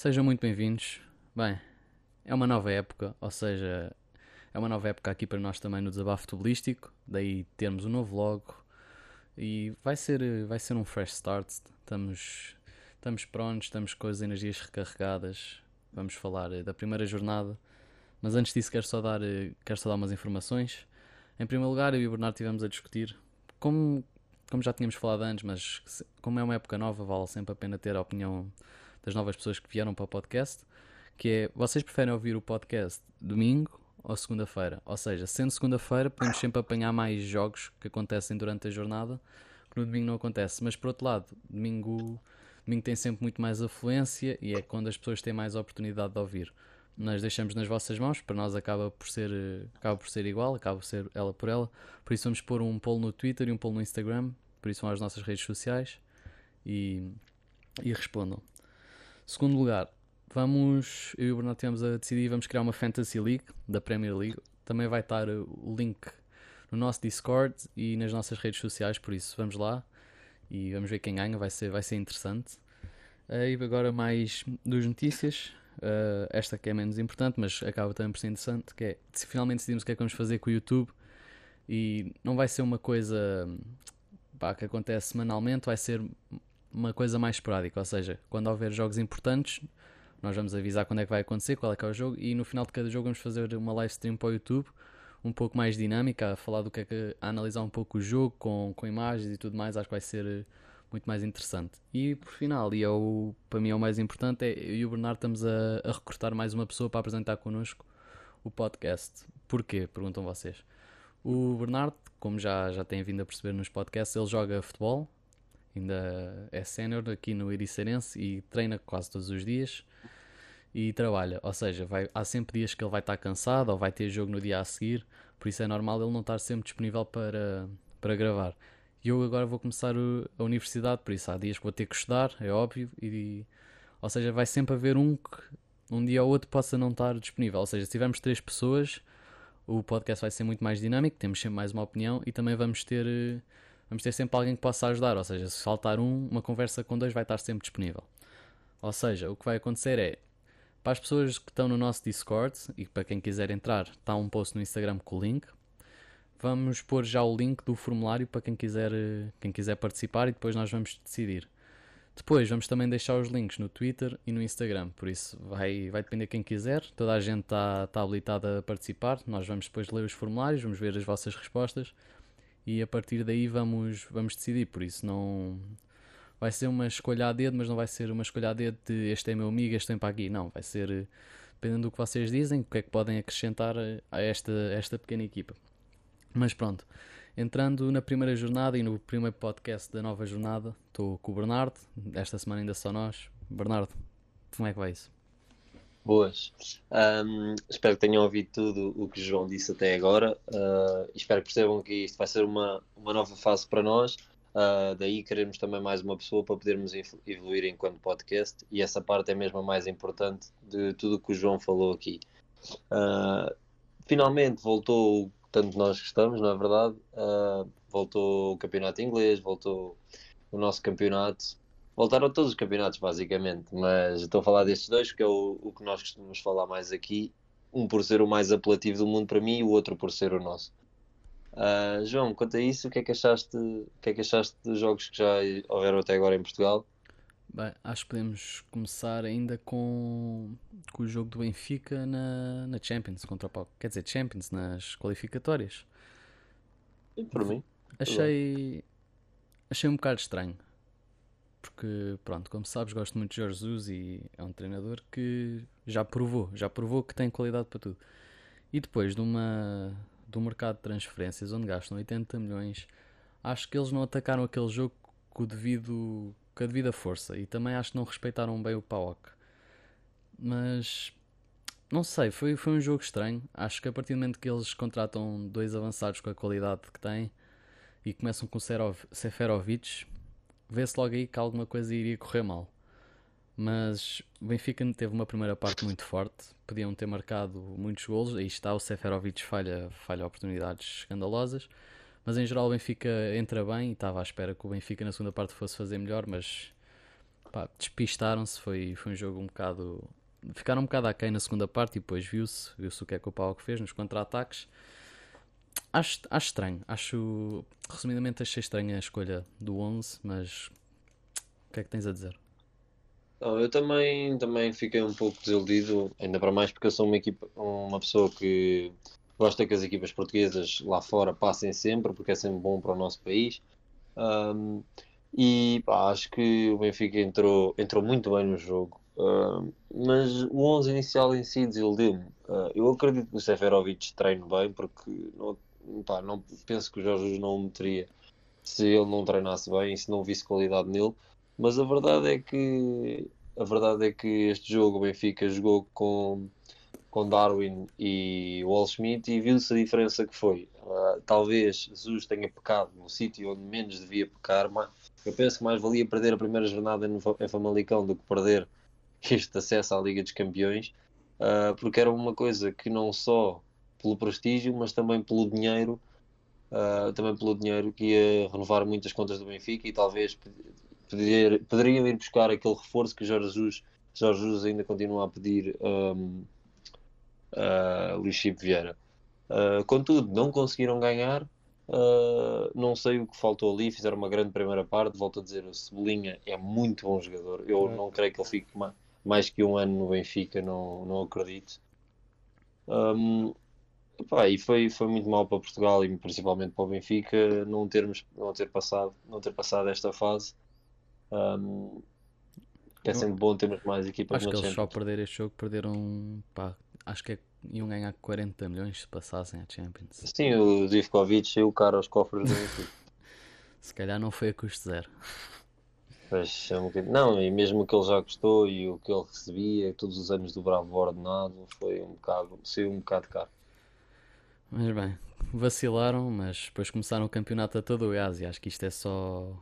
Sejam muito bem-vindos. Bem, é uma nova época, ou seja, é uma nova época aqui para nós também no desabafo futebolístico, daí termos um novo logo e vai ser, vai ser um fresh start. Estamos, estamos prontos, estamos com as energias recarregadas. Vamos falar da primeira jornada, mas antes disso quero só dar, quero só dar umas informações. Em primeiro lugar, eu e o Bernardo estivemos a discutir como, como já tínhamos falado antes, mas como é uma época nova, vale sempre a pena ter a opinião das novas pessoas que vieram para o podcast, que é, vocês preferem ouvir o podcast domingo ou segunda-feira? Ou seja, sendo segunda-feira, podemos sempre apanhar mais jogos que acontecem durante a jornada, que no domingo não acontece. Mas por outro lado, domingo, domingo tem sempre muito mais afluência e é quando as pessoas têm mais oportunidade de ouvir. Nós deixamos nas vossas mãos, para nós acaba por ser, acaba por ser igual, acaba por ser ela por ela. Por isso vamos pôr um poll no Twitter e um poll no Instagram, por isso são as nossas redes sociais e, e respondam. Segundo lugar, vamos, eu e o Bernardo temos a decidir, vamos criar uma Fantasy League da Premier League. Também vai estar o link no nosso Discord e nas nossas redes sociais, por isso vamos lá e vamos ver quem ganha, vai ser, vai ser interessante. Uh, e agora mais duas notícias. Uh, esta que é menos importante, mas acaba também por ser interessante, que é se finalmente decidimos o que é que vamos fazer com o YouTube e não vai ser uma coisa pá, que acontece semanalmente, vai ser uma coisa mais esporádica, ou seja, quando houver jogos importantes, nós vamos avisar quando é que vai acontecer, qual é que é o jogo, e no final de cada jogo vamos fazer uma live stream para o YouTube, um pouco mais dinâmica, a falar do que é que, a analisar um pouco o jogo com, com imagens e tudo mais, acho que vai ser eh, muito mais interessante. E por final, e é o, para mim é o mais importante, é eu e o Bernardo estamos a, a recrutar mais uma pessoa para apresentar connosco o podcast. Porquê? Perguntam vocês. O Bernardo, como já, já têm vindo a perceber nos podcasts, ele joga futebol, ainda é sénior aqui no Ericerense e treina quase todos os dias e trabalha. Ou seja, vai, há sempre dias que ele vai estar cansado ou vai ter jogo no dia a seguir, por isso é normal ele não estar sempre disponível para, para gravar. E eu agora vou começar a universidade, por isso há dias que vou ter que estudar, é óbvio, e, ou seja, vai sempre haver um que um dia ou outro possa não estar disponível. Ou seja, se tivermos três pessoas, o podcast vai ser muito mais dinâmico, temos sempre mais uma opinião e também vamos ter vamos ter sempre alguém que possa ajudar. Ou seja, se faltar um, uma conversa com dois vai estar sempre disponível. Ou seja, o que vai acontecer é para as pessoas que estão no nosso Discord e para quem quiser entrar, está um post no Instagram com o link. Vamos pôr já o link do formulário para quem quiser, quem quiser participar e depois nós vamos decidir. Depois vamos também deixar os links no Twitter e no Instagram, por isso vai, vai depender de quem quiser. Toda a gente está, está habilitada a participar. Nós vamos depois ler os formulários, vamos ver as vossas respostas e a partir daí vamos, vamos decidir. Por isso não vai ser uma escolha a dedo, mas não vai ser uma escolha a dedo de este é meu amigo, este tem para aqui. Não, vai ser dependendo do que vocês dizem, o que é que podem acrescentar a esta, esta pequena equipa. Mas pronto, entrando na primeira jornada e no primeiro podcast da nova jornada, estou com o Bernardo. Esta semana ainda só nós. Bernardo, como é que vai isso? Boas. Um, espero que tenham ouvido tudo o que o João disse até agora. Uh, espero que percebam que isto vai ser uma, uma nova fase para nós. Uh, daí queremos também mais uma pessoa para podermos evoluir enquanto podcast. E essa parte é mesmo a mais importante de tudo o que o João falou aqui. Uh, finalmente voltou tanto nós gostamos, não é verdade? voltou o campeonato inglês, voltou o nosso campeonato voltaram todos os campeonatos, basicamente, mas estou a falar destes dois porque é o, o que nós costumamos falar mais aqui. Um por ser o mais apelativo do mundo para mim e o outro por ser o nosso. Uh, João, quanto a isso, o que é que achaste, o que é que achaste dos jogos que já houveram até agora em Portugal? Bem, acho que podemos começar ainda com, com o jogo do Benfica na, na Champions contra o. Quer dizer, Champions nas qualificatórias. E por mim. Achei, achei um bocado estranho porque, pronto, como sabes, gosto muito de Jorge Jesus e é um treinador que já provou, já provou que tem qualidade para tudo. E depois de uma do mercado de transferências onde gastam 80 milhões, acho que eles não atacaram aquele jogo com, o devido, com a devida força e também acho que não respeitaram bem o PAOK. Mas não sei, foi, foi um jogo estranho. Acho que a partir do momento que eles contratam dois avançados com a qualidade que têm e começam com o Seferovic, vê-se logo aí que alguma coisa iria correr mal. Mas o Benfica teve uma primeira parte muito forte, podiam ter marcado muitos golos, aí está, o Seferovic falha, falha oportunidades escandalosas, mas em geral o Benfica entra bem e estava à espera que o Benfica na segunda parte fosse fazer melhor, mas despistaram-se, foi, foi um jogo um bocado. Ficaram um bocado aquém na segunda parte e depois viu-se viu o que é que o Pau fez nos contra-ataques. Acho, acho estranho, acho. Resumidamente, achei estranha a escolha do 11, mas. O que é que tens a dizer? Não, eu também, também fiquei um pouco desiludido, ainda para mais porque eu sou uma, equipa, uma pessoa que gosta que as equipas portuguesas lá fora passem sempre, porque é sempre bom para o nosso país. Um, e pá, acho que o Benfica entrou, entrou muito bem no jogo, uh, mas o 11 inicial em si desiludiu-me. Uh, eu acredito que o Seferovic treine bem, porque não, pá, não penso que o Jorge não o meteria se ele não treinasse bem e se não visse qualidade nele. Mas a verdade é que a verdade é que este jogo o Benfica jogou com, com Darwin e Wall Schmidt e viu-se a diferença que foi. Uh, talvez Jesus tenha pecado no sítio onde menos devia pecar, mas eu penso que mais valia perder a primeira jornada em Famalicão do que perder este acesso à Liga dos Campeões, uh, porque era uma coisa que não só pelo prestígio, mas também pelo dinheiro, uh, também pelo dinheiro que ia renovar muitas contas do Benfica e talvez poder, poderiam ir buscar aquele reforço que Jorge Jesus, Jorge Jesus ainda continua a pedir um, a Luís Chico Vieira. Uh, contudo, não conseguiram ganhar. Uh, não sei o que faltou ali. Fizeram uma grande primeira parte. Volto a dizer, o Cebolinha é muito bom jogador. Eu é. não creio que ele fique mais, mais que um ano no Benfica. Não, não acredito. Um, Pá, e foi, foi muito mal para Portugal e principalmente para o Benfica não termos não ter passado não ter passado esta fase um, é sempre bom termos mais equipas Acho que eles só perder este jogo perderam, pá, acho que é, iam ganhar 40 milhões se passassem a Champions. Sim, o Zivkovic e o cara aos cofres do Se calhar não foi a custo zero. Pois, é um não, e mesmo o que ele já gostou e o que ele recebia, todos os anos do Bravo ordenado, foi um bocado, saiu um bocado caro. Mas bem, vacilaram, mas depois começaram o campeonato a todo o gás e acho que isto é só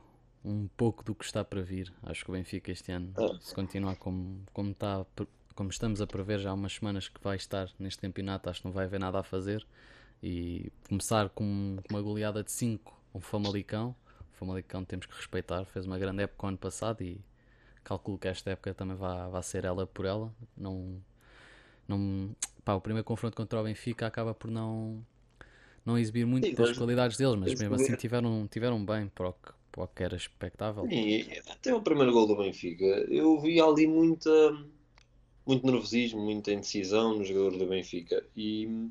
um pouco do que está para vir. Acho que o Benfica este ano, é. se continuar como, como, está, como estamos a prever já há umas semanas que vai estar neste campeonato, acho que não vai haver nada a fazer. E começar com uma goleada de 5 um Famalicão. Famalicão temos que respeitar, fez uma grande época o ano passado e calculo que esta época também vai, vai ser ela por ela. Não, não, pá, o primeiro confronto contra o Benfica acaba por não, não exibir muito Sim, das qualidades deles, mas mesmo assim tiveram, tiveram bem para o que para o que era expectável. E até o primeiro gol do Benfica, eu vi ali muita, muito nervosismo, muita indecisão no jogador do Benfica. E,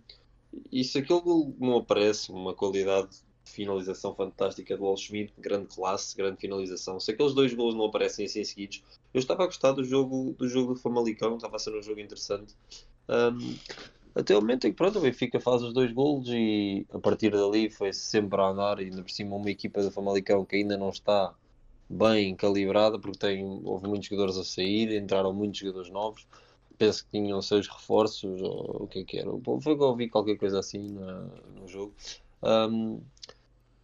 e se aquele gol não aparece, uma qualidade de finalização fantástica do Wall Schmidt, grande classe, grande finalização, se aqueles dois gols não aparecem assim seguidos, eu estava a gostar do jogo do jogo do Famalicão, estava a ser um jogo interessante. Um, até o momento em que pronto, o Benfica faz os dois golos e a partir dali foi sempre a andar e ainda por cima uma equipa do Famalicão que ainda não está bem calibrada porque tem, houve muitos jogadores a sair, entraram muitos jogadores novos. Penso que tinham seis reforços ou o que é que era. Foi que eu ouvi qualquer coisa assim na, no jogo. Um,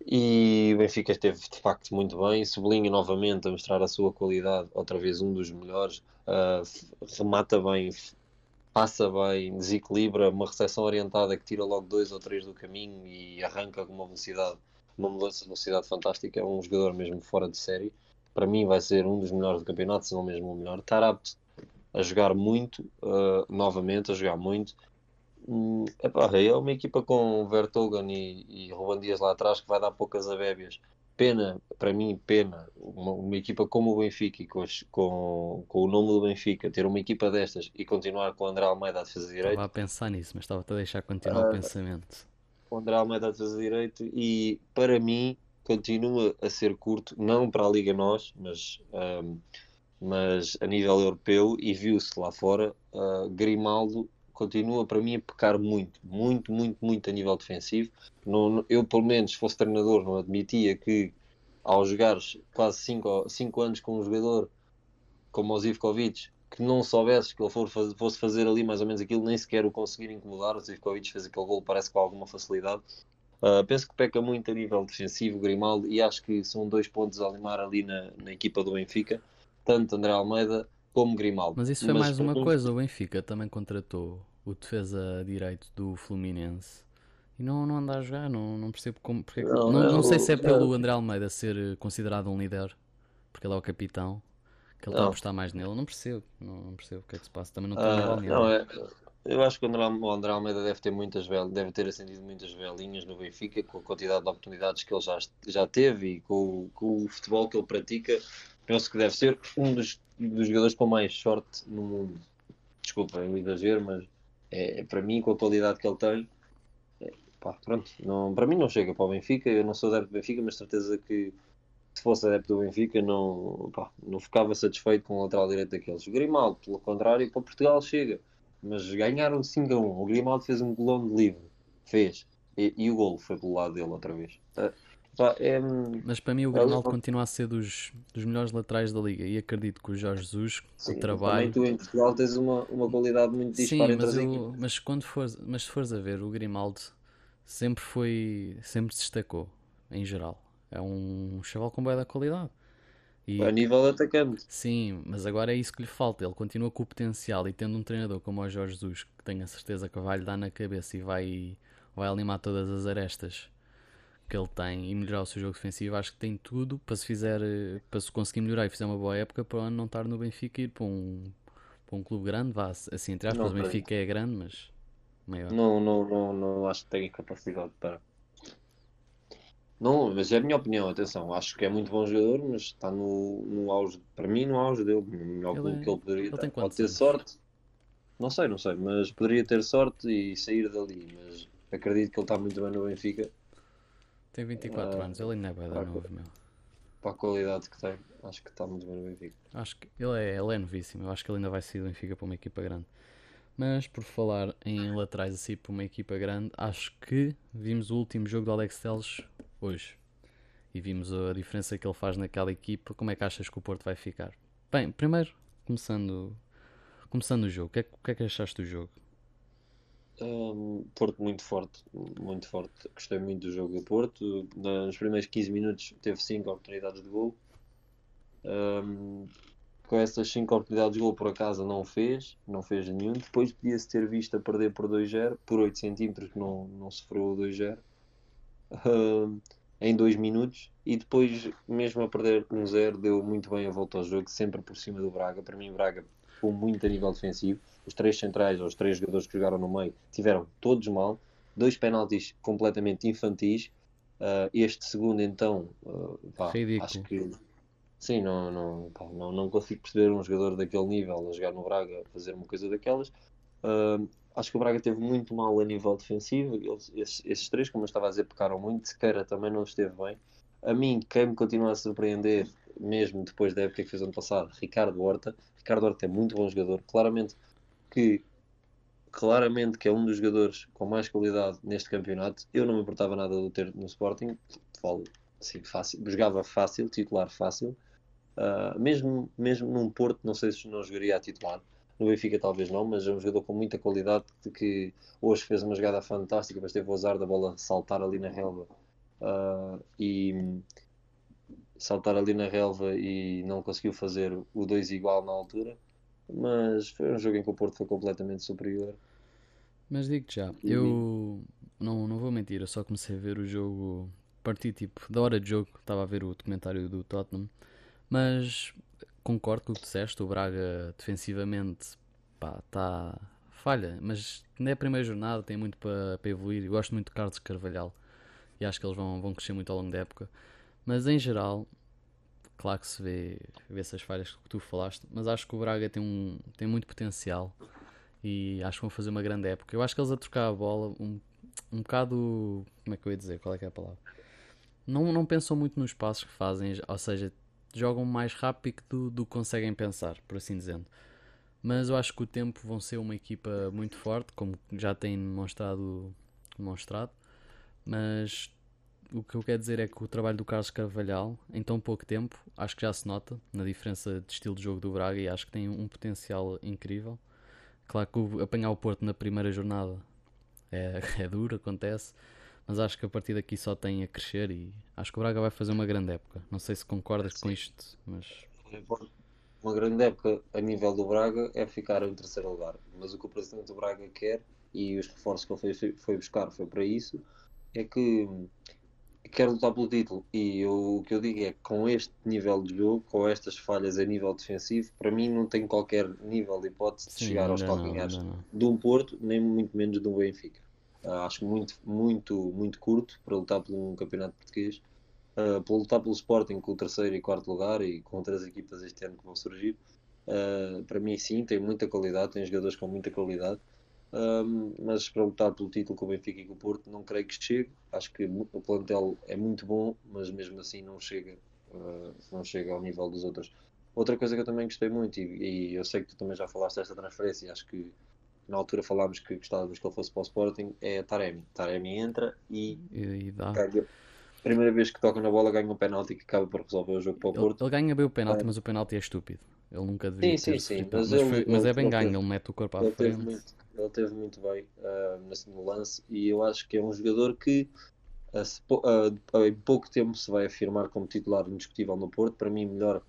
e o Benfica esteve de facto muito bem sublinha novamente a mostrar a sua qualidade outra vez um dos melhores uh, remata bem passa bem, desequilibra, uma recepção orientada que tira logo dois ou três do caminho e arranca com uma velocidade, uma mudança de velocidade fantástica. É um jogador mesmo fora de série. Para mim, vai ser um dos melhores do campeonato, se não mesmo o melhor. Estar apto a jogar muito, uh, novamente, a jogar muito. Hum, epá, é uma equipa com Vertogen e, e Ruban Dias lá atrás que vai dar poucas abébias pena, para mim, pena, uma, uma equipa como o Benfica e com, com, com, o nome do Benfica, ter uma equipa destas e continuar com o André Almeida a defesa de direito. Estava a pensar nisso, mas estava-te a deixar continuar uh, o pensamento. O André Almeida a defesa de direito e para mim continua a ser curto, não para a Liga Nós, mas, um, mas a nível europeu e viu-se lá fora, uh, Grimaldo continua para mim a pecar muito, muito, muito, muito a nível defensivo. Não, eu, pelo menos, se fosse treinador, não admitia que ao jogares quase 5 anos com um jogador como o Zivkovic, que não soubesses que ele for, fosse fazer ali mais ou menos aquilo, nem sequer o conseguir incomodar. O Zivkovic fez aquele gol, parece com alguma facilidade. Uh, penso que peca muito a nível defensivo, Grimaldo, e acho que são dois pontos a limar ali na, na equipa do Benfica, tanto André Almeida como Grimaldo. Mas isso foi Mas, mais uma coisa, o Benfica também contratou o defesa direito do Fluminense e não, não anda a jogar, não, não percebo como. Porque, não, não, não, sei se é pelo André Almeida ser considerado um líder, porque ele é o capitão. que ele está a apostar mais nele. Eu não percebo, não, não percebo o que é que se passa. Também não estou Ah, não, é, eu acho que o André, o André Almeida deve ter muitas vel, deve ter acendido muitas velinhas no Benfica com a quantidade de oportunidades que ele já, já teve e com, com o futebol que ele pratica. Penso que deve ser um dos, dos jogadores com mais sorte no mundo. Desculpa, é um exagero, mas é, para mim, com a qualidade que ele tem, é, pá, pronto, não, para mim não chega para o Benfica. Eu não sou adepto do Benfica, mas certeza que se fosse adepto do Benfica, não, pá, não ficava satisfeito com o lateral direito daqueles. O Grimaldo, pelo contrário, para Portugal chega. Mas ganharam 5 a 1. O Grimaldo fez um golão de livre. Fez. E, e, o golo foi pelo lado dele outra vez. Pá, é... Mas para mim o Grimaldo continua a ser dos, dos melhores laterais da liga. E acredito que o Jorge Jesus, Sim, o trabalho. Também tu em Portugal tens uma, uma qualidade muito dispara Sim, entre mas, as eu, mas quando fores, mas se fores a ver, o Grimaldo sempre foi. sempre se destacou, em geral. É um chaval com boa da qualidade. E... A nível atacante. Sim, mas agora é isso que lhe falta. Ele continua com o potencial e tendo um treinador como o Jorge Jesus, que tenho a certeza que vai lhe dar na cabeça e vai, vai animar todas as arestas que ele tem e melhorar o seu jogo defensivo, acho que tem tudo para se fizer, para se conseguir melhorar e fizer uma boa época para o ano não estar no Benfica e ir para um, para um clube grande, vá, assim, entre aspas, o Benfica é grande, mas maior. Não, não, não, não acho que tenha capacidade para. Não, mas é a minha opinião, atenção, acho que é muito bom jogador, mas está no, no auge, para mim, no auge dele, no melhor clube é, que ele poderia ele ter. Pode ter anos? sorte, não sei, não sei, mas poderia ter sorte e sair dali, mas acredito que ele está muito bem no Benfica. Tem 24 uh, anos, ele ainda é bem para, novo, meu. Para a qualidade que tem, acho que está muito bem no Benfica. Acho que ele é, ele é novíssimo, eu acho que ele ainda vai sair do Benfica para uma equipa grande. Mas por falar em laterais assim para uma equipa grande, acho que vimos o último jogo do Alex Teles hoje. E vimos a diferença que ele faz naquela equipa. Como é que achas que o Porto vai ficar? Bem, primeiro, começando, começando o jogo, o que, é, o que é que achaste do jogo? Um, Porto muito forte, muito forte. Gostei muito do jogo do Porto. Nos primeiros 15 minutos teve 5 oportunidades de gol. Um, com essas 5 oportunidades de gol por acaso não fez, não fez nenhum. Depois podia-se ter visto a perder por 2-0, por 8 centímetros não, não sofreu o 2-0 uh, em 2 minutos. E depois, mesmo a perder 1-0, deu muito bem a volta ao jogo, sempre por cima do Braga. Para mim, Braga foi muito a nível defensivo. Os três centrais, ou os três jogadores que jogaram no meio, tiveram todos mal. Dois penaltis completamente infantis. Uh, este segundo, então, uh, pá, acho que Sim, não, não, pá, não, não consigo perceber um jogador daquele nível a jogar no Braga fazer uma coisa daquelas. Uh, acho que o Braga teve muito mal a nível defensivo. Eles, esses, esses, três, como eu estava a dizer, pecaram muito. Sequeira também não esteve bem. A mim, quem me continua a surpreender, mesmo depois da época que fez ano passado, Ricardo Horta. Ricardo Horta é muito bom jogador. Claramente que, claramente que é um dos jogadores com mais qualidade neste campeonato. Eu não me importava nada de ter no Sporting. Falo assim, fácil. Jogava fácil, titular fácil. Uh, mesmo, mesmo num Porto, não sei se não jogaria a titular. No Benfica talvez não, mas é um jogador com muita qualidade de que hoje fez uma jogada fantástica, mas teve o azar da bola saltar ali na relva uh, e saltar ali na relva e não conseguiu fazer o 2 igual na altura. Mas foi um jogo em que o Porto foi completamente superior. Mas digo-te já, e... eu não, não vou mentir, eu só comecei a ver o jogo partir tipo da hora de jogo, estava a ver o documentário do Tottenham mas concordo com o que disseste, o Braga defensivamente pá, tá falha, mas ainda é a primeira jornada, tem muito para, para evoluir. Eu gosto muito de Carlos Carvalhal e acho que eles vão, vão crescer muito ao longo da época. Mas em geral, claro que se vê, vê essas falhas que tu falaste, mas acho que o Braga tem, um, tem muito potencial e acho que vão fazer uma grande época. Eu acho que eles a trocar a bola um, um bocado. Como é que eu ia dizer? Qual é que é a palavra? Não, não pensam muito nos passos que fazem, ou seja, jogam mais rápido do que conseguem pensar, por assim dizendo. Mas eu acho que o tempo vão ser uma equipa muito forte, como já têm demonstrado, demonstrado. Mas o que eu quero dizer é que o trabalho do Carlos Carvalhal, em tão pouco tempo, acho que já se nota na diferença de estilo de jogo do Braga e acho que tem um potencial incrível. Claro que apanhar o Porto na primeira jornada é, é duro, acontece, mas acho que a partir daqui só tem a crescer e acho que o Braga vai fazer uma grande época. Não sei se concordas Sim. com isto, mas. Uma grande época a nível do Braga é ficar em terceiro lugar, mas o que o presidente do Braga quer e os reforços que ele foi, foi buscar foi para isso, é que quer lutar pelo título. E eu, o que eu digo é que com este nível de jogo, com estas falhas a nível defensivo, para mim não tem qualquer nível de hipótese de Sim, chegar aos calcanhares de um Porto, nem muito menos de um Benfica. Ah, acho muito, muito, muito curto para lutar por um campeonato português. Ah, para lutar pelo Sporting com o terceiro e quarto lugar e com outras equipas este ano que vão surgir. Ah, para mim, sim, tem muita qualidade, tem jogadores com muita qualidade. Um, mas para lutar pelo título com o Benfica e com o Porto, não creio que chegue. Acho que o plantel é muito bom, mas mesmo assim não chega, uh, não chega ao nível dos outros. Outra coisa que eu também gostei muito, e, e eu sei que tu também já falaste desta transferência, acho que na altura falámos que gostávamos que ele fosse para o Sporting, é Taremi. Taremi entra e E, e dá. ganha. Primeira vez que toca na bola, ganha um penalti que acaba por resolver o jogo para o Ele, Porto. ele ganha bem o penalti, É. mas o penalti é estúpido. Ele nunca devia Sim, ter sim, sim, mas mas, ele- foi- mas ele- é bem ele ganho, ele mete o corpo à Ele frente. muito, ele teve muito bem nesse- no lance e eu acho que é um jogador que ah, em pouco tempo se vai afirmar como titular indiscutível no Porto. Para mim, melhor,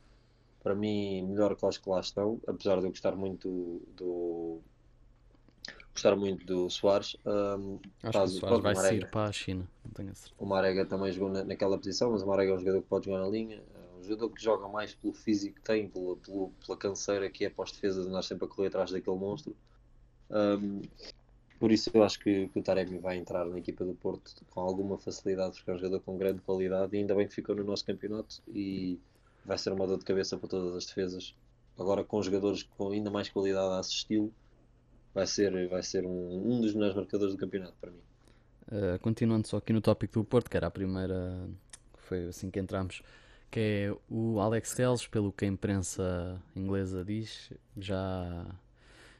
para mim, melhor que os que lá estão, apesar de eu gostar muito do, gostar muito do Soares. ah, Acho que faz- o Soares vai Marega. sair para a China. O Marega também jogou na- naquela posição, mas o Marega é um jogador que pode jogar na linha. É um jogador que joga mais pelo físico que tem, pela, pelo- pela canseira que é para os defesas andar sempre a correr atrás daquele monstro. Um, por isso eu acho que, que o Taremi vai entrar na equipa do Porto com alguma facilidade, porque é um jogador com grande qualidade e ainda bem que ficou no nosso campeonato e vai ser uma dor de cabeça para todas as defesas. Agora com jogadores com ainda mais qualidade a assisti-lo, vai ser, vai ser um, um dos melhores marcadores do campeonato para mim. Uh, continuando só aqui no tópico do Porto, que era a primeira, foi assim que entramos, que é o Alex Telles, pelo que a imprensa inglesa diz, já,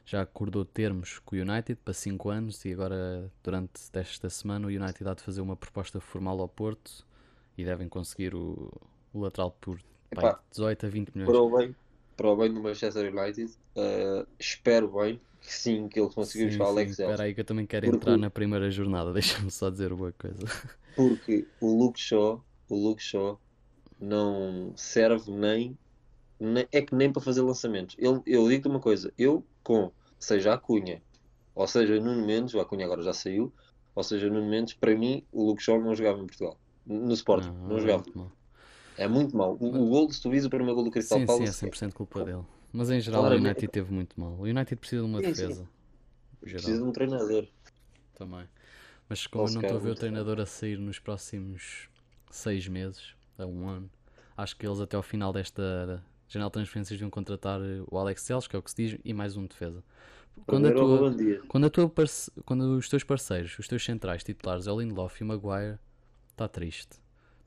já acordou termos com o United para 5 anos e agora, durante esta semana, o United há de fazer uma proposta formal ao Porto e devem conseguir o, o lateral por pai, Epá, 18 a 20 milhões. para o bem, para o bem do Manchester United, eh, espero bem que sim, que ele conseguiu Sim, buscar o Alex espera aí que eu também quero Porque entrar na primeira jornada, deixa-me só dizer uma coisa. Porque o Luke Shaw, o Luke Shaw não serve nem, nem- é que nem para fazer lançamentos. Ele, eu digo-te uma coisa, eu com, seja a Cunha, ou seja Nuno Mendes, o Acunha agora já saiu, ou seja Nuno Mendes, para mim o Luke Shaw não jogava em Portugal. No Sporting, Não, não, é jogava. É muito mau. O, o gol, se tu vis o primeiro gol do Crystal Sim, sim, é Palace, 100% culpa dele. Mas em geral o Claramente. United teve muito mal. O United precisa de uma Sim, sim. defesa. precisa de um treinador. também. Mas como eu não estou a ver o treinador a sair nos próximos seis meses, a um ano, acho que eles até ao final desta janela de transferências deviam contratar eh, o Alex Telles, que é o que se diz, e mais um defesa. Quando, a tua, quando, a tua parce- quando os teus parceiros, os teus centrais titulares é o Lindelof e o Maguire, está triste.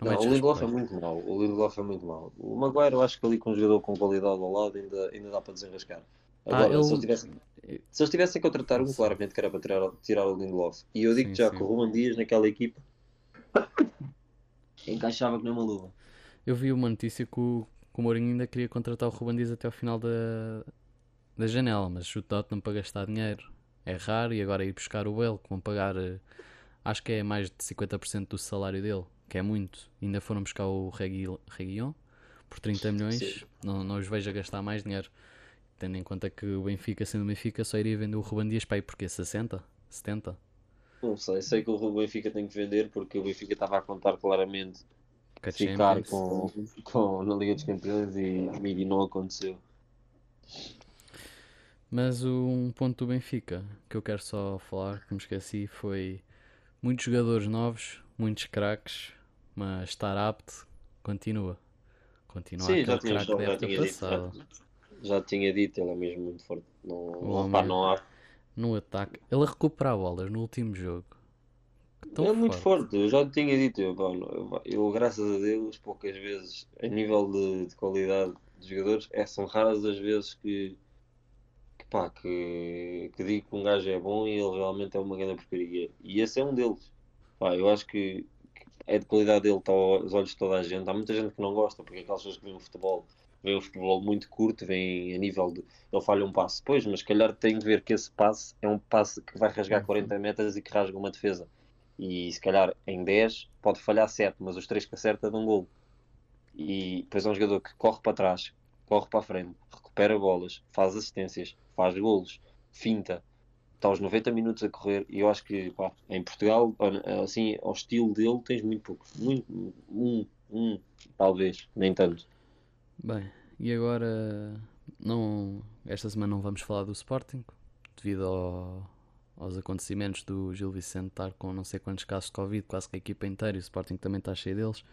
Não, Não, metes o Lindelof é muito mau. O Lindelof é muito mau. O Maguire, eu acho que ali com um jogador com qualidade ao lado ainda, ainda dá para desenrascar. Ah, Agora, se, eles tivessem, se eles tivessem que contratar um, claramente que era para tirar, tirar o Lindelof. E eu digo Sim, já sim. que o Ruben Dias naquela equipa encaixava que nem uma luva. Eu vi uma notícia que o, que o Mourinho ainda queria contratar o Ruben Dias até ao final da, da janela, mas o Tottenham para gastar dinheiro é raro e agora ir buscar o Bale, que vão pagar, eh, acho que é mais de 50% do salário dele, que é muito. Ainda foram buscar o Regui- Reguilhon por 30 milhões, não, não os vejo a gastar mais dinheiro. Tendo em conta que o Benfica, sendo o Benfica, só iria vender o Ruben Dias para aí porque 60? 70? Não sei, sei que o Benfica tem que vender porque o Benfica estava a contar claramente ficar com, com, na Liga dos Campeões e, e não aconteceu. Mas um ponto do Benfica que eu quero só falar, que me esqueci, foi muitos jogadores novos, muitos craques, mas estar apto continua. Continua Sim, já tinha, já, época tinha dito, já, já tinha dito, ele é mesmo muito forte. Não, O homem- opá, não há, No ataque, ele a recuperar bolas no último jogo. Tão é muito forte. forte, eu já tinha dito, eu, eu, eu, graças a Deus, poucas vezes, a nível de, de qualidade de jogadores, é, são raras as vezes que, que, pá, que, que digo que um gajo é bom e ele realmente é uma grande porcaria. E esse é um deles. Pá, eu acho que, que é de qualidade dele, está aos olhos de toda a gente. Há muita gente que não gosta, porque aquelas pessoas que veem o futebol, veem o futebol muito curto, veem a nível de. Ele falha um passe, pois, mas se calhar tem de ver que esse passe é um passe que vai rasgar Uhum. 40 metros e que rasga uma defesa. E se calhar em 10 pode falhar 7, mas os 3 que acerta dão gol. E depois é um jogador que corre para trás, corre para a frente, recupera bolas, faz assistências, faz golos, finta. está aos 90 minutos a correr e eu acho que pá, em Portugal, assim, ao estilo dele, tens muito pouco. Muito, um, um, talvez, nem tanto. Bem, e agora não, esta semana não vamos falar do Sporting devido ao, aos acontecimentos do Gil Vicente estar com não sei quantos casos de Covid, quase que a equipa inteira e o Sporting também está cheio deles.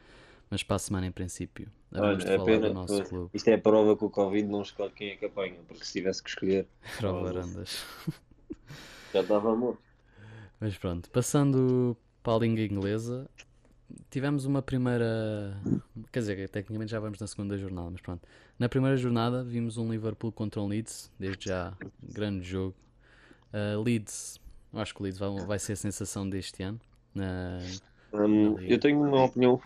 Mas para a semana, em princípio, vamos Olha, é falar pena, do nosso clube. Isto é a prova que o Covid não escolhe quem é que apanha, porque se tivesse que escolher. Era o Varandas. Já estava morto. Mas pronto, passando para a língua inglesa, tivemos uma primeira. Quer dizer, tecnicamente já vamos na segunda jornada, mas pronto. Na primeira jornada vimos um Liverpool contra um Leeds, desde já, grande jogo. Uh, Leeds, acho que o Leeds vai, vai ser a sensação deste ano. Na, um, eu tenho uma opinião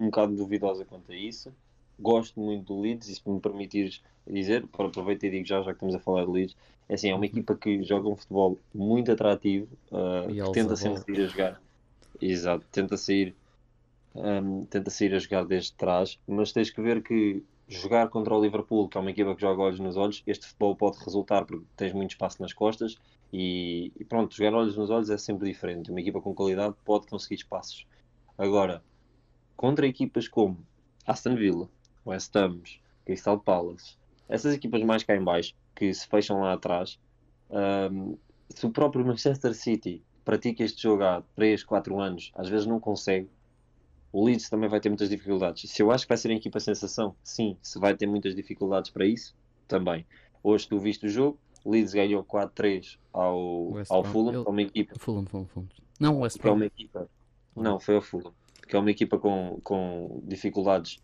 um bocado duvidosa quanto a isso. Gosto muito do Leeds, e se me permitires dizer, para aproveitar e digo já, já que estamos a falar de Leeds, é assim, é uma uhum. equipa que joga um futebol muito atrativo, uh, que tenta sempre sair a jogar. Exato, tenta sair, um, tenta sair a jogar desde trás, mas tens que ver que jogar contra o Liverpool, que é uma equipa que joga olhos nos olhos, este futebol pode resultar porque tens muito espaço nas costas e, e pronto, jogar olhos nos olhos é sempre diferente. Uma equipa com qualidade pode conseguir espaços. Agora, contra equipas como Aston Villa, West Ham, Crystal Palace, essas equipas mais cá em baixo, que se fecham lá atrás, um, se o próprio Manchester City pratica este jogo há 3, 4 anos, às vezes não consegue, o Leeds também vai ter muitas dificuldades. Se eu acho que vai ser a equipa sensação, sim. Se vai ter muitas dificuldades para isso, também. Hoje tu viste o jogo, Leeds ganhou 4-3 ao, ao Fulham, Ele... é uma equipa. Fulham, Fulham, Fulham. Não, West Brom. É uma equipa. Não, foi ao Fulham. Que é uma equipa com, com dificuldades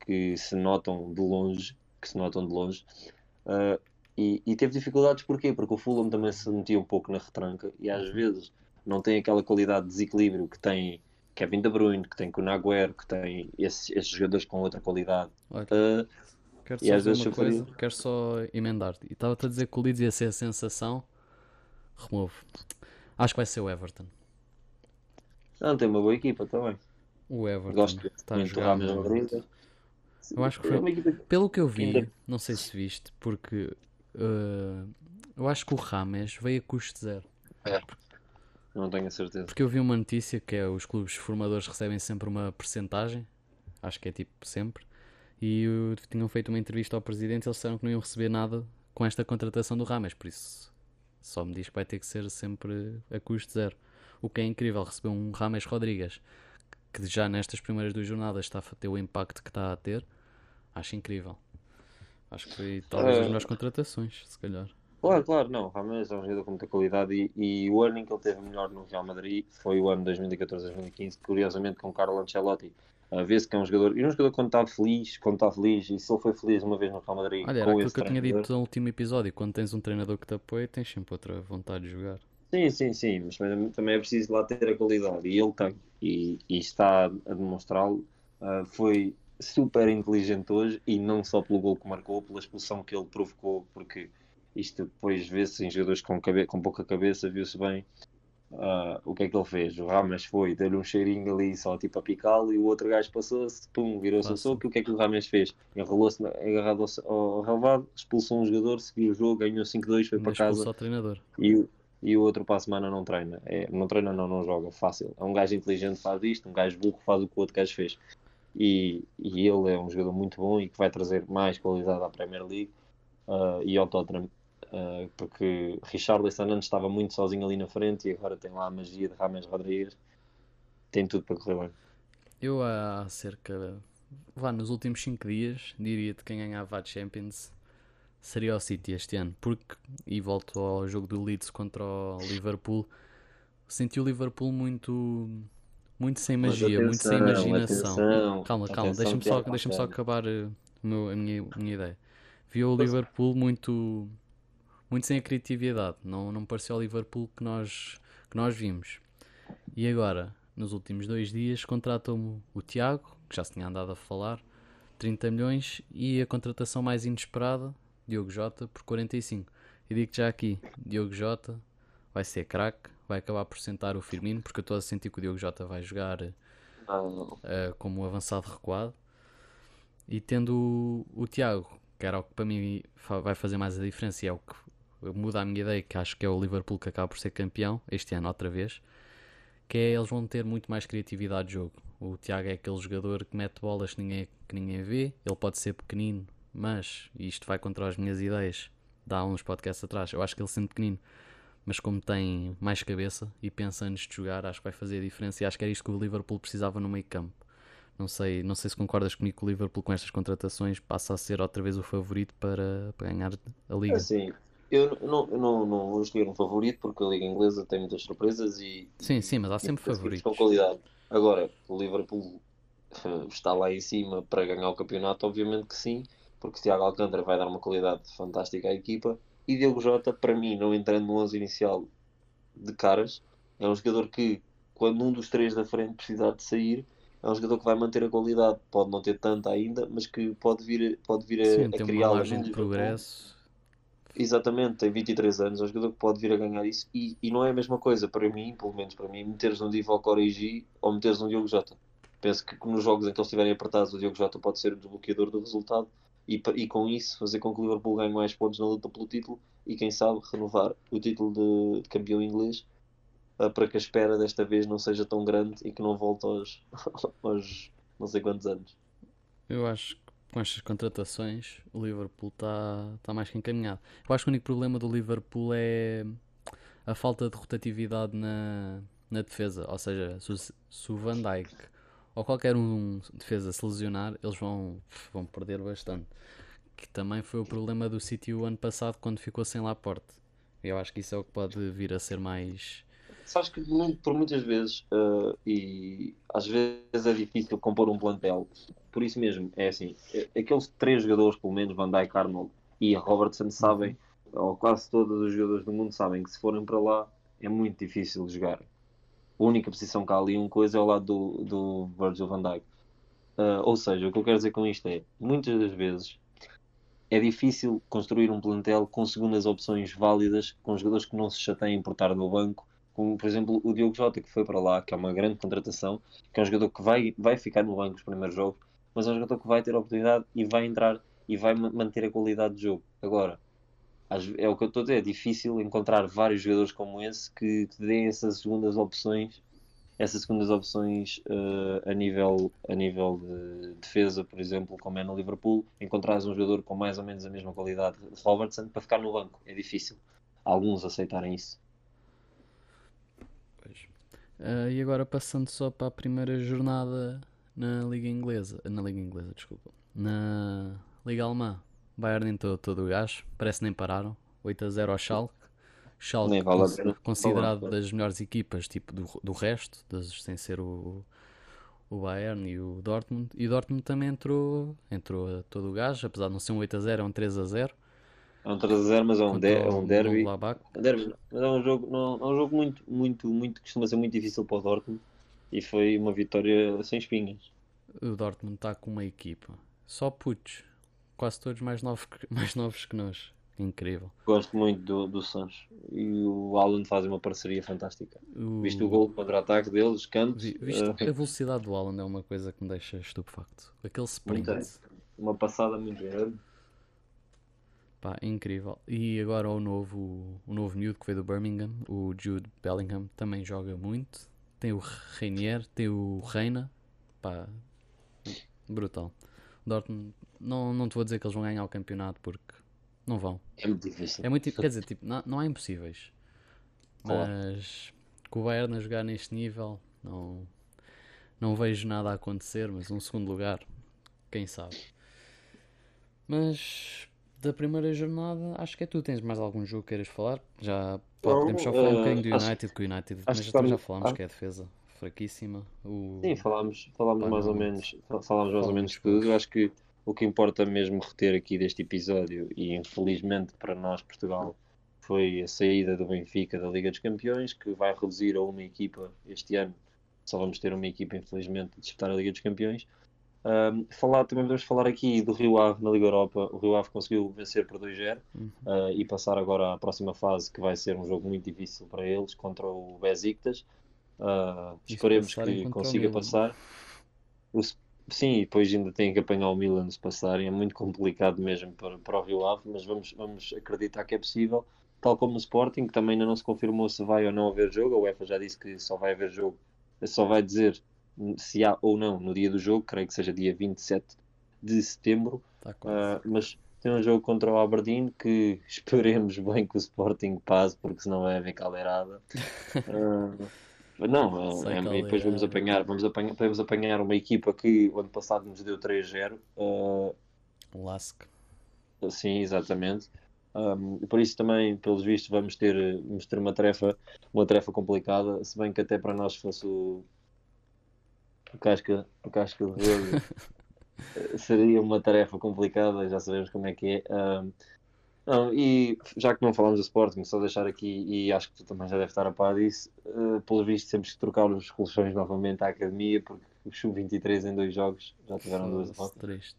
que se notam de longe, que se notam de longe. Uh, e, e, teve dificuldades porquê? Porque o Fulham também se metia um pouco na retranca e às vezes não tem aquela qualidade de desequilíbrio que tem Kevin De Bruyne, que tem Kun Agüero, que tem esses, esses jogadores com outra qualidade. Uh, quero só dizer uma coisa, quero só emendar-te. E estava-te a dizer que o Leeds ia ser a sensação. Removo. Acho que vai ser o Everton. Não, tem uma boa equipa também. O Everton Gosto está a jogar Eu acho que foi, é pelo que eu vi, não sei se viste, porque uh, eu acho que o Rames veio a custo zero. É. Não tenho a certeza. Porque eu vi uma notícia que é os clubes formadores recebem sempre uma percentagem, acho que é tipo sempre, e tinham feito uma entrevista ao presidente eles disseram que não iam receber nada com esta contratação do Rames, por isso só me diz que vai ter que ser sempre a custo zero. O que é incrível, receber um Rames Rodrigues que já nestas primeiras duas jornadas está a ter o impacto que está a ter, acho incrível. Acho que foi talvez as melhores contratações, se calhar. Claro, claro, não. Rames é um jogador com muita qualidade e, e, o ano em que ele teve melhor no Real Madrid foi o ano 2014-2015, curiosamente com Carlo Ancelotti. A ver-se que é um jogador, e um jogador quando está feliz, quando está feliz, e se ele foi feliz uma vez no Real Madrid. Olha, era aquilo que eu tinha dito no último episódio: quando tens um treinador que te apoia, tens sempre outra vontade de jogar. Sim, sim, sim, mas também é preciso lá ter a qualidade, e ele tem, e, e está a demonstrá-lo. Uh, foi super inteligente hoje, e não só pelo gol que marcou, pela expulsão que ele provocou, porque isto depois vê-se em jogadores com, com pouca cabeça, viu-se bem uh, o que é que ele fez. O Rames foi, deu-lhe um cheirinho ali só tipo a picá-lo e o outro gajo passou-se, pum, virou-se o soco. E o que é que o Rames fez? Enrolou-se agarrado ao, relvado, expulsou um jogador, seguiu o jogo, ganhou 5-2, foi para casa. o treinador. E, e o outro para a semana não treina. É, não treina, não, não joga, fácil. É um gajo inteligente faz isto, um gajo burro faz o que o outro gajo fez. E, e ele é um jogador muito bom e que vai trazer mais qualidade à Premier League uh, e ao Tottenham Uh, porque Richarlison antes estava muito sozinho ali na frente e agora tem lá a magia de Rames Rodrigues. Tem tudo para correr bem. Eu há cerca. Vá, nos últimos 5 dias, diria-te quem ganhava a Champions seria o City este ano. Porque, e volto ao jogo do Leeds contra o Liverpool, senti o Liverpool muito. Muito sem magia, atenção, muito sem imaginação. Atenção, calma, calma, deixa-me só, deixa só acabar meu, a, minha, a minha ideia. Vi o Liverpool muito muito sem a criatividade. Não, não pareceu o Liverpool que nós, que nós vimos. E agora, nos últimos dois dias, contratou-me o Tiago, que já se tinha andado a falar, 30 milhões, e a contratação mais inesperada, Diogo Jota, por 45. E digo já aqui, Diogo Jota vai ser craque, vai acabar por sentar o Firmino, porque eu estou a sentir que o Diogo Jota vai jogar uh, como avançado recuado. E tendo o, o Tiago, que era o que para mim vai fazer mais a diferença e é o que muda a minha ideia, que acho que é o Liverpool que acaba por ser campeão, este ano outra vez, que é eles vão ter muito mais criatividade de jogo. O Tiago é aquele jogador que mete bolas que ninguém, que ninguém vê, ele pode ser pequenino, mas, e isto vai contra as minhas ideias, dá uns podcasts atrás, eu acho que ele sendo pequenino, mas como tem mais cabeça e pensa antes de jogar, acho que vai fazer a diferença e acho que era isto que o Liverpool precisava no meio campo. Não sei, não sei se concordas comigo que o Liverpool com estas contratações passa a ser outra vez o favorito para, para ganhar a Liga. Assim, eu não, não, não vou escolher um favorito porque a Liga Inglesa tem muitas surpresas e. Sim, sim, mas há sempre favoritos. Com qualidade. Agora, o Liverpool eh, está lá em cima para ganhar o campeonato, obviamente que sim, porque Tiago Alcântara vai dar uma qualidade fantástica à equipa e Diogo Jota, para mim, não entrando no 11 inicial de caras, é um jogador que, quando um dos três da frente precisar de sair, é um jogador que vai manter a qualidade. Pode não ter tanta ainda, mas que pode vir, pode vir a, Sim, a tem criar uma margem de progresso. Exatamente, tem 23 anos, é um jogador que pode vir a ganhar isso. E, e não é a mesma coisa para mim, pelo menos para mim, meteres um Divock Origi ou meteres um Diogo Jota. Penso que nos jogos em que eles estiverem apertados, o Diogo Jota pode ser o desbloqueador do resultado e, e com isso fazer com que o Liverpool ganhe mais pontos na luta pelo título e quem sabe renovar o título de, de campeão inglês uh, para que a espera desta vez não seja tão grande e que não volte aos, aos não sei quantos anos. Eu acho com estas contratações o Liverpool está tá mais que encaminhado. Eu acho que o único problema do Liverpool é a falta de rotatividade na, na defesa. Ou seja, se, se o Van Dijk ou qualquer um defesa se lesionar, eles vão, vão perder bastante. Que também foi o problema do City o ano passado quando ficou sem Laporte. Eu acho que isso é o que pode vir a ser mais. Sabes que por muitas vezes, uh, e às vezes é difícil compor um plantel, por isso mesmo, é assim, aqueles três jogadores, pelo menos Van Dijk, Arnold e Robertson, sabem, ou quase todos os jogadores do mundo sabem que se forem para lá é muito difícil jogar a única posição que há ali um coisa é ao lado do, do Virgil van Dijk. Uh, ou seja, o que eu quero dizer com isto é, muitas das vezes é difícil construir um plantel com segundas opções válidas, com jogadores que não se chateiem por estar no banco, como por exemplo o Diogo Jota que foi para lá, que é uma grande contratação, que é um jogador que vai, vai ficar no banco os primeiros jogos, mas é um jogador que vai ter a oportunidade e vai entrar e vai manter a qualidade de jogo. Agora, é o que eu estou a dizer, é difícil encontrar vários jogadores como esse que te deem essas segundas opções, essas segundas opções uh, a, nível, a nível de defesa, por exemplo, como é no Liverpool, encontrares um jogador com mais ou menos a mesma qualidade de Robertson para ficar no banco. É difícil. Alguns aceitarem isso. Uh, e agora passando só para a primeira jornada na Liga Inglesa, na Liga Inglesa, desculpa, na Liga Alemã. Bayern entrou todo o gás, parece que nem pararam. 8 a 0 ao Schalke. Schalke vale considerado das melhores equipas tipo do, do resto, das, sem ser o, o Bayern e o Dortmund. E o Dortmund também entrou, entrou a todo o gás, apesar de não ser um 8 a 0, é um 3 a 0. É um 3 a 0, mas é um, de, é um derby. derby. Mas é um jogo, não, é um jogo muito, muito, muito, costuma ser muito difícil para o Dortmund. E foi uma vitória sem espinhas. O Dortmund está com uma equipa, só putos quase todos mais novos que, mais novos que nós. Incrível. Gosto muito do, do Sancho e o Alan faz uma parceria fantástica. O... Viste o gol contra-ataque deles, cantos. Viste, uh... A velocidade do Alan é uma coisa que me deixa estupefacto. Aquele sprint. Uma passada muito grande. Pá, incrível. E agora o novo, o novo miúdo que veio do Birmingham, o Jude Bellingham, também joga muito. Tem o Reinier, tem o Reina. Pá, brutal. Dortmund, não, não te vou dizer que eles vão ganhar o campeonato porque não vão. É muito difícil. É muito, quer dizer, tipo, não, não há impossíveis. Mas com o Bayern a jogar neste nível, não, não vejo nada a acontecer. Mas um segundo lugar, quem sabe. Mas da primeira jornada, acho que é tu. Tens mais algum jogo que queiras falar? Já podemos só falar um bocadinho do United, que o United, mas já, já falámos que é a defesa fraquíssima. O... Sim, falámos, falámos mais ou menos, falámos mais ou menos tudo. Eu acho que o que importa mesmo reter aqui deste episódio, e infelizmente para nós, Portugal, foi a saída do Benfica da Liga dos Campeões, que vai reduzir a uma equipa este ano. Só vamos ter uma equipa, infelizmente, a disputar a Liga dos Campeões. Um, falar, também podemos falar aqui do Rio Ave na Liga Europa. O Rio Ave conseguiu vencer por 2-0 uhum. uh, e passar agora à próxima fase, que vai ser um jogo muito difícil para eles, contra o Besiktas. Uh, esperemos que consiga passar. O, sim, e depois ainda tem que apanhar o Milan se passarem. É muito complicado mesmo para, para o Rio Ave, mas vamos, vamos acreditar que é possível. tal como no Sporting, que também ainda não se confirmou se vai ou não haver jogo. A UEFA já disse que só vai haver jogo, só vai dizer se há ou não no dia do jogo, creio que seja dia 27 de setembro. Tá uh, mas tem um jogo contra o Aberdeen que esperemos bem que o Sporting passe, porque senão vai haver caldeirada. uh, não, é, é, depois vamos apanhar, vamos apanhar, vamos apanhar uma equipa que o ano passado nos deu 3-0. Uh, Lasque. Sim, exatamente. Um, por isso também, pelos vistos, vamos ter, vamos ter uma tarefa, uma tarefa complicada, se bem que até para nós fosse o, o casca, o casca de verde seria uma tarefa complicada, já sabemos como é que é. Um, não, e já que não falamos do Sporting, só deixar aqui, e acho que tu também já deve estar a par disso, uh, pelo visto temos que trocar os colchões novamente à academia, porque o Sub-23 em dois jogos já tiveram duas derrotas. Triste.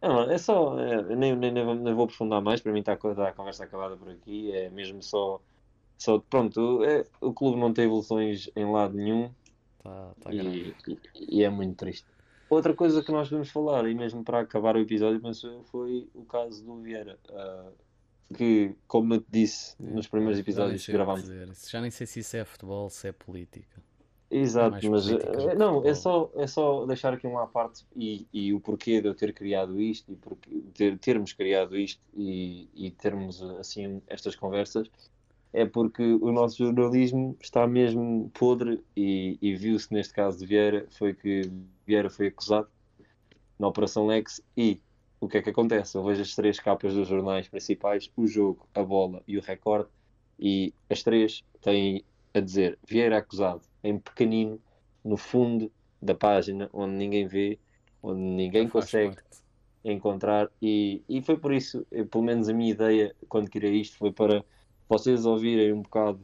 Não, é só, é, nem, nem, nem, nem, vou aprofundar mais, para mim está, está a conversa acabada por aqui, é mesmo só, só pronto, é, o clube não tem evoluções em lado nenhum tá, tá e, e, é muito triste. Outra coisa que nós devemos falar, e mesmo para acabar o episódio, penso eu, foi o caso do Vieira, uh, que, como eu te disse nos primeiros episódios que gravámos... Já nem sei se isso é futebol, se é política. Exato, mas eh, não, é só, é só deixar aqui uma parte e, e o porquê de eu ter criado isto e porque, ter, termos criado isto e, e termos assim estas conversas é porque o nosso jornalismo está mesmo podre e, e viu-se neste caso de Vieira foi que Vieira foi acusado na Operação Lex e o que é que acontece? Eu vejo as três capas dos jornais principais, o jogo, a bola e o recorde e as três têm a dizer Vieira acusado em pequenino, no fundo da página, onde ninguém vê, onde ninguém consegue encontrar. E, e foi por isso, pelo menos a minha ideia quando criei isto foi para vocês ouvirem um bocado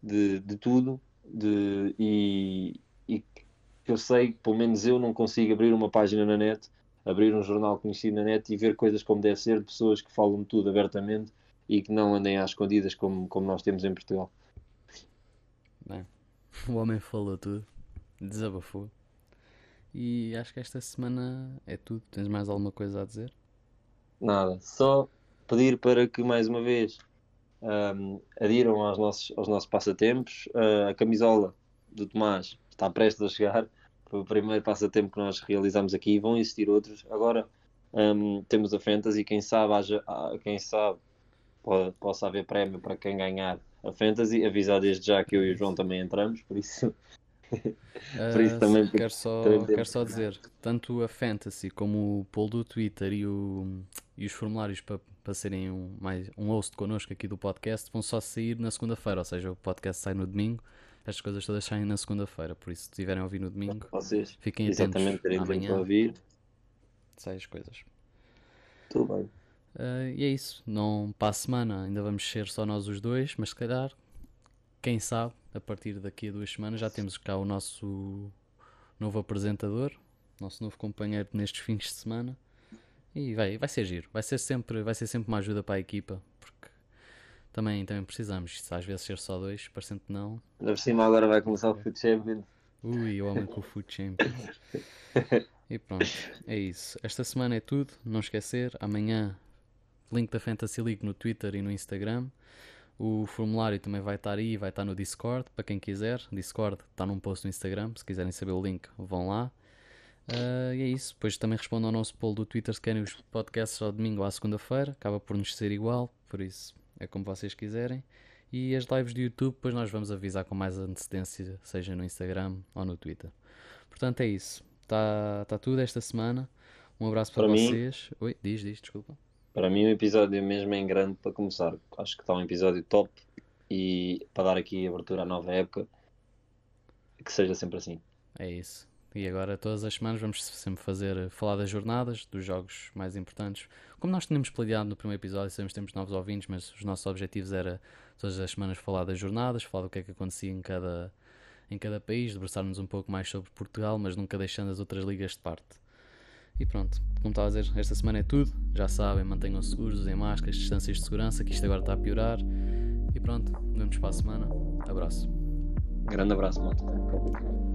de, de tudo de, e, e eu sei que pelo menos eu não consigo abrir uma página na net, abrir um jornal conhecido na net e ver coisas como deve ser, de pessoas que falam de tudo abertamente e que não andem às escondidas como, como nós temos em Portugal. Bem, O homem falou tudo, desabafou. E acho que esta semana é tudo. Tens mais alguma coisa a dizer? Nada, só pedir para que mais uma vez um, adiram aos nossos, aos nossos passatempos. Uh, a camisola do Tomás está prestes a chegar. Foi o primeiro passatempo que nós realizamos aqui. Vão existir outros. Agora um, temos a Fantasy. Quem sabe, haja, ah, quem sabe pode, possa haver prémio para quem ganhar a Fantasy. Avisar desde já que eu e o João também entramos, por isso. por isso uh, também quero só, quero só dizer, tanto a Fantasy como o poll do Twitter e, o, e os formulários para, para serem um, mais, um host connosco aqui do podcast vão só sair na segunda-feira, ou seja, o podcast sai no domingo, estas coisas todas saem na segunda-feira, por isso se estiverem a ouvir no domingo, Vocês, fiquem atentos amanhã. Ouvir. Sai as coisas. Tudo bem. Uh, e é isso. Não para a semana ainda vamos ser só nós os dois, mas se calhar, quem sabe, a partir daqui a duas semanas já temos cá o nosso novo apresentador, nosso novo companheiro nestes fins de semana. E vai, vai ser giro. Vai ser sempre, vai ser sempre uma ajuda para a equipa, porque também, também precisamos. Se às vezes ser só dois, parecendo que não. Ainda por cima agora vai começar o Food Champions. Ui, o homem com o Food Champions. e pronto, é isso. Esta semana é tudo. Não esquecer, amanhã link da Fantasy League no Twitter e no Instagram. O formulário também vai estar aí, vai estar no Discord, para quem quiser. Discord está num post no Instagram, se quiserem saber o link, vão lá. Uh, e é isso. Depois também respondam ao nosso poll do Twitter se querem os podcasts ao domingo ou à segunda-feira. Acaba por nos ser igual, por isso é como vocês quiserem. E as lives do YouTube, depois nós vamos avisar com mais antecedência, seja no Instagram ou no Twitter. Portanto, é isso. Está tá tudo esta semana. Um abraço para, para vocês. Mim... Oi, diz, diz, desculpa. Para mim o episódio mesmo é em grande para começar. Acho que está um episódio top e para dar aqui abertura à nova época que seja sempre assim. É isso. E agora todas as semanas vamos sempre fazer falar das jornadas, dos jogos mais importantes. Como nós tínhamos planeado no primeiro episódio, sabemos que temos novos ouvintes, mas os nossos objetivos era todas as semanas falar das jornadas, falar do que é que acontecia em cada, em cada país, debruçarmos um pouco mais sobre Portugal, mas nunca deixando as outras ligas de parte. E pronto, como estava a dizer, esta semana é tudo. Já sabem, mantenham-se seguros, usem máscaras, distâncias de segurança, que isto agora está a piorar. E pronto, vemos para a semana. Abraço. Grande abraço, malta.